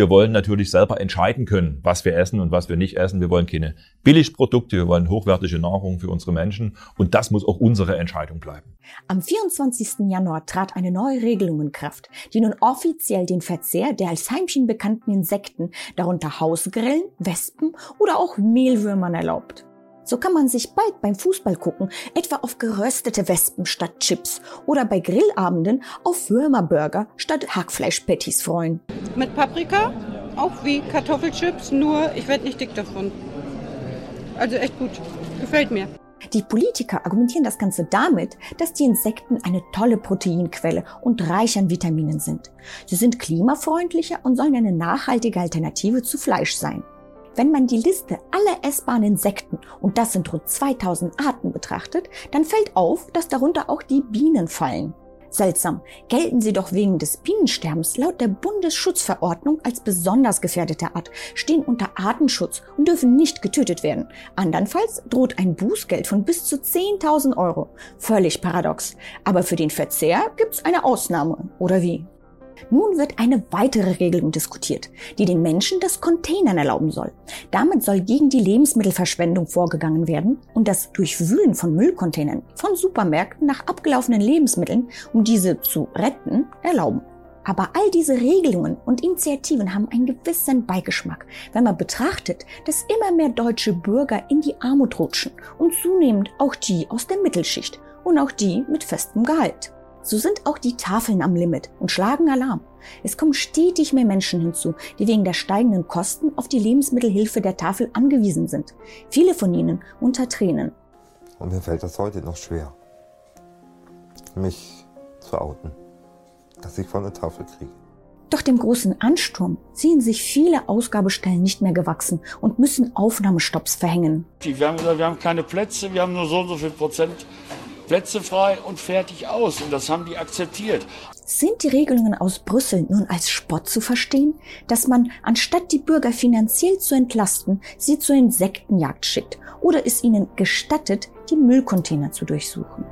wir wollen natürlich selber entscheiden können, was wir essen und was wir nicht essen. Wir wollen keine Billigprodukte, wir wollen hochwertige Nahrung für unsere Menschen. Und das muss auch unsere Entscheidung bleiben. Am 24. Januar trat eine neue Regelung in Kraft, die nun offiziell den Verzehr der als Heimchen bekannten Insekten, darunter Hausgrillen, Wespen oder auch Mehlwürmern erlaubt. So kann man sich bald beim Fußball gucken etwa auf geröstete Wespen statt Chips oder bei Grillabenden auf Würmerburger statt Hackfleischpatties freuen. Mit Paprika, auch wie Kartoffelchips, nur ich werde nicht dick davon. Also echt gut, gefällt mir. Die Politiker argumentieren das Ganze damit, dass die Insekten eine tolle Proteinquelle und reich an Vitaminen sind. Sie sind klimafreundlicher und sollen eine nachhaltige Alternative zu Fleisch sein. Wenn man die Liste aller essbaren Insekten, und das sind rund 2000 Arten, betrachtet, dann fällt auf, dass darunter auch die Bienen fallen. Seltsam, gelten sie doch wegen des Bienensterbens laut der Bundesschutzverordnung als besonders gefährdete Art, stehen unter Artenschutz und dürfen nicht getötet werden. Andernfalls droht ein Bußgeld von bis zu 10.000 Euro. Völlig paradox. Aber für den Verzehr gibt's eine Ausnahme, oder wie? Nun wird eine weitere Regelung diskutiert, die den Menschen das Containern erlauben soll. Damit soll gegen die Lebensmittelverschwendung vorgegangen werden und das Durchwühlen von Müllcontainern von Supermärkten nach abgelaufenen Lebensmitteln, um diese zu retten, erlauben. Aber all diese Regelungen und Initiativen haben einen gewissen Beigeschmack, wenn man betrachtet, dass immer mehr deutsche Bürger in die Armut rutschen und zunehmend auch die aus der Mittelschicht und auch die mit festem Gehalt. So sind auch die Tafeln am Limit und schlagen Alarm. Es kommen stetig mehr Menschen hinzu, die wegen der steigenden Kosten auf die Lebensmittelhilfe der Tafel angewiesen sind. Viele von ihnen unter Tränen. Und mir fällt das heute noch schwer, mich zu outen, dass ich von der Tafel kriege. Doch dem großen Ansturm sehen sich viele Ausgabestellen nicht mehr gewachsen und müssen Aufnahmestopps verhängen. Wir haben gesagt, wir haben keine Plätze, wir haben nur so und so viel Prozent Plätze frei und fertig aus. Und das haben die akzeptiert. Sind die Regelungen aus Brüssel nun als Spott zu verstehen, dass man, anstatt die Bürger finanziell zu entlasten, sie zur Insektenjagd schickt? Oder ist ihnen gestattet, die Müllcontainer zu durchsuchen?